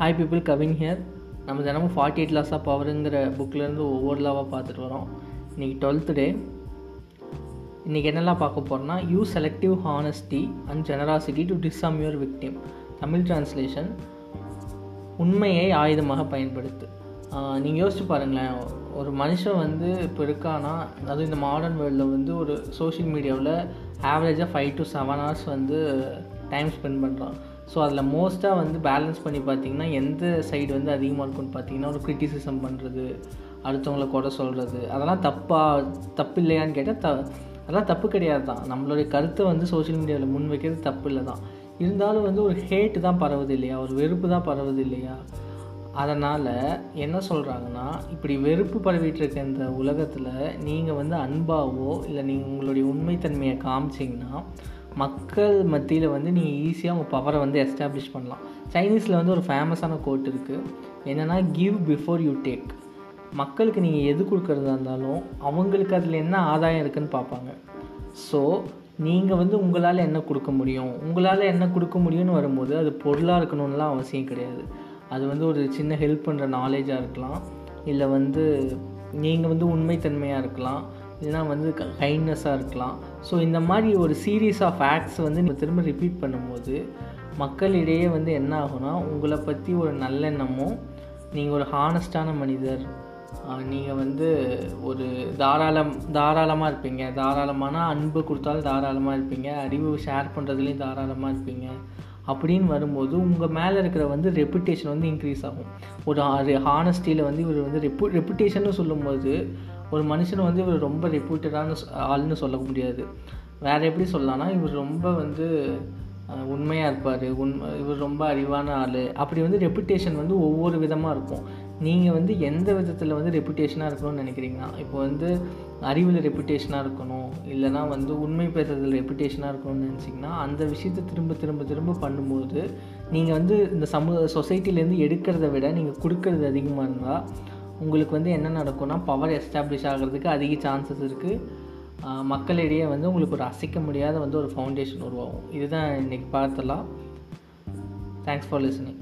Hi people Kavin here நம்ம தினமும் forty eight laws of பவருங்கிற புக்லேருந்து ஒவ்வொரு லாவாக பார்த்துட்டு வரோம். இன்றைக்கி டுவெல்த்து டே இன்றைக்கி என்னெல்லாம் பார்க்க போகிறோம்னா you selective honesty and generosity to disarm your victim Tamil translation உண்மையை ஆயுதமாக பயன்படுத்து. நீங்கள் யோசிச்சு பாருங்களேன். ஒரு மனுஷன் வந்து இப்போ இருக்கானா அதுவும் இந்த மாடர்ன் வேர்ல்டில் வந்து ஒரு சோஷியல் மீடியாவில் ஆவரேஜாக ஃபைவ் டு செவன் ஹவர்ஸ் வந்து டைம் ஸ்பெண்ட் பண்ணுறான் ஸோ அதில் மோஸ்ட்டாக வந்து பேலன்ஸ் பண்ணி பார்த்தீங்கன்னா எந்த சைடு வந்து அதிகமாக இருக்கும்னு பார்த்தீங்கன்னா ஒரு க்ரிட்டிசிசம் பண்ணுறது அடுத்தவங்கள குறை சொல்கிறது அதெல்லாம் தப்பாக தப்பு இல்லையான்னு கேட்டால் த அதெல்லாம் தப்பு கிடையாது தான் நம்மளுடைய கருத்தை வந்து சோஷியல் மீடியாவில் முன் வைக்கிறது தப்பு இல்லை தான் இருந்தாலும் வந்து ஒரு ஹேட்டு தான் பரவுது இல்லையா? ஒரு வெறுப்பு தான் பரவுது இல்லையா? அதனால் என்ன சொல்கிறாங்கன்னா இப்படி வெறுப்பு பரவிட்டு இருக்க இந்த உலகத்தில் நீங்கள் வந்து அன்பாவோ இல்லை நீங்கள் உங்களுடைய உண்மைத்தன்மையை காமிச்சிங்கன்னா மக்கள் மத்தியில் வந்து நீங்கள் ஈஸியாக உங்கள் பவரை வந்து எஸ்டாப்ளிஷ் பண்ணலாம். சைனீஸில் வந்து ஒரு ஃபேமஸான கோட் இருக்குது என்னென்னா கிவ் பிஃபோர் யூ டேக் மக்களுக்கு நீங்கள் எது கொடுக்குறதா இருந்தாலும் அவங்களுக்கு அதில் என்ன ஆதாயம் இருக்குதுன்னு பார்ப்பாங்க. ஸோ நீங்கள் வந்து உங்களால் என்ன கொடுக்க முடியும்? உங்களால் என்ன கொடுக்க முடியும்னு வரும்போது அது பொருளாக இருக்கணும்லாம் அவசியம் கிடையாது. அது வந்து ஒரு சின்ன ஹெல்ப் பண்ணுற நாலேஜாக இருக்கலாம். இல்லை வந்து நீங்கள் வந்து உண்மைத்தன்மையாக இருக்கலாம். இல்லைனா வந்து கைண்ட்னஸாக இருக்கலாம். ஸோ இந்த மாதிரி ஒரு சீரீஸ் ஆஃப் ஆக்ட்ஸ் வந்து நீங்கள் திரும்ப ரிப்பீட் பண்ணும்போது மக்களிடையே வந்து என்ன ஆகும்னா உங்களை பற்றி ஒரு நல்லெண்ணமும் நீங்கள் ஒரு ஹானஸ்டான மனிதர் நீங்கள் வந்து ஒரு தாராளம் தாராளமாக இருப்பீங்க. தாராளமான அன்பு கொடுத்தாலும் தாராளமாக இருப்பீங்க. அறிவு ஷேர் பண்ணுறதுலேயும் தாராளமாக இருப்பீங்க. அப்படின்னு வரும்போது உங்கள் மேலே இருக்கிற வந்து ரெப்புடேஷன் வந்து இன்க்ரீஸ் ஆகும். ஒரு ஹானஸ்டியில் வந்து இவர் வந்து ரெப்பு ரெப்புடேஷன்னு சொல்லும்போது ஒரு மனுஷன் வந்து இவர் ரொம்ப ரெப்யூட்டடான ஆள்னு சொல்ல முடியாது. வேறு எப்படி சொல்லலாம்னா இவர் ரொம்ப வந்து உண்மையாக இருப்பார். உண் இவர் ரொம்ப அறிவான ஆள். அப்படி வந்து ரெப்புடேஷன் வந்து ஒவ்வொரு விதமாக இருக்கும். நீங்கள் வந்து எந்த விதத்தில் வந்து ரெப்புடேஷனாக இருக்கணும்னு நினைக்கிறீங்கன்னா இப்போ வந்து அறிவில் ரெப்புடேஷனாக இருக்கணும். இல்லைனா வந்து உண்மை பேசுறதுல ரெப்புடேஷனாக இருக்கணும்னு நினச்சிங்கன்னா அந்த விஷயத்தை திரும்ப திரும்ப திரும்ப பண்ணும்போது நீங்கள் வந்து இந்த சமூக சொசைட்டிலேருந்து எடுக்கிறத விட நீங்கள் கொடுக்கறது அதிகமாக இருந்தால் உங்களுக்கு வந்து என்ன நடக்கும்னா பவர் எஸ்டாப்ளிஷ் ஆகிறதுக்கு அதிக சான்சஸ் இருக்குது மக்களிடையே வந்து உங்களுக்கு ஒரு அசைக்க முடியாத வந்து ஒரு ஃபவுண்டேஷன் உருவாகும். இதுதான் இன்றைக்கி பார்த்தலாம் தேங்க்ஸ் ஃபார் லிசனிங்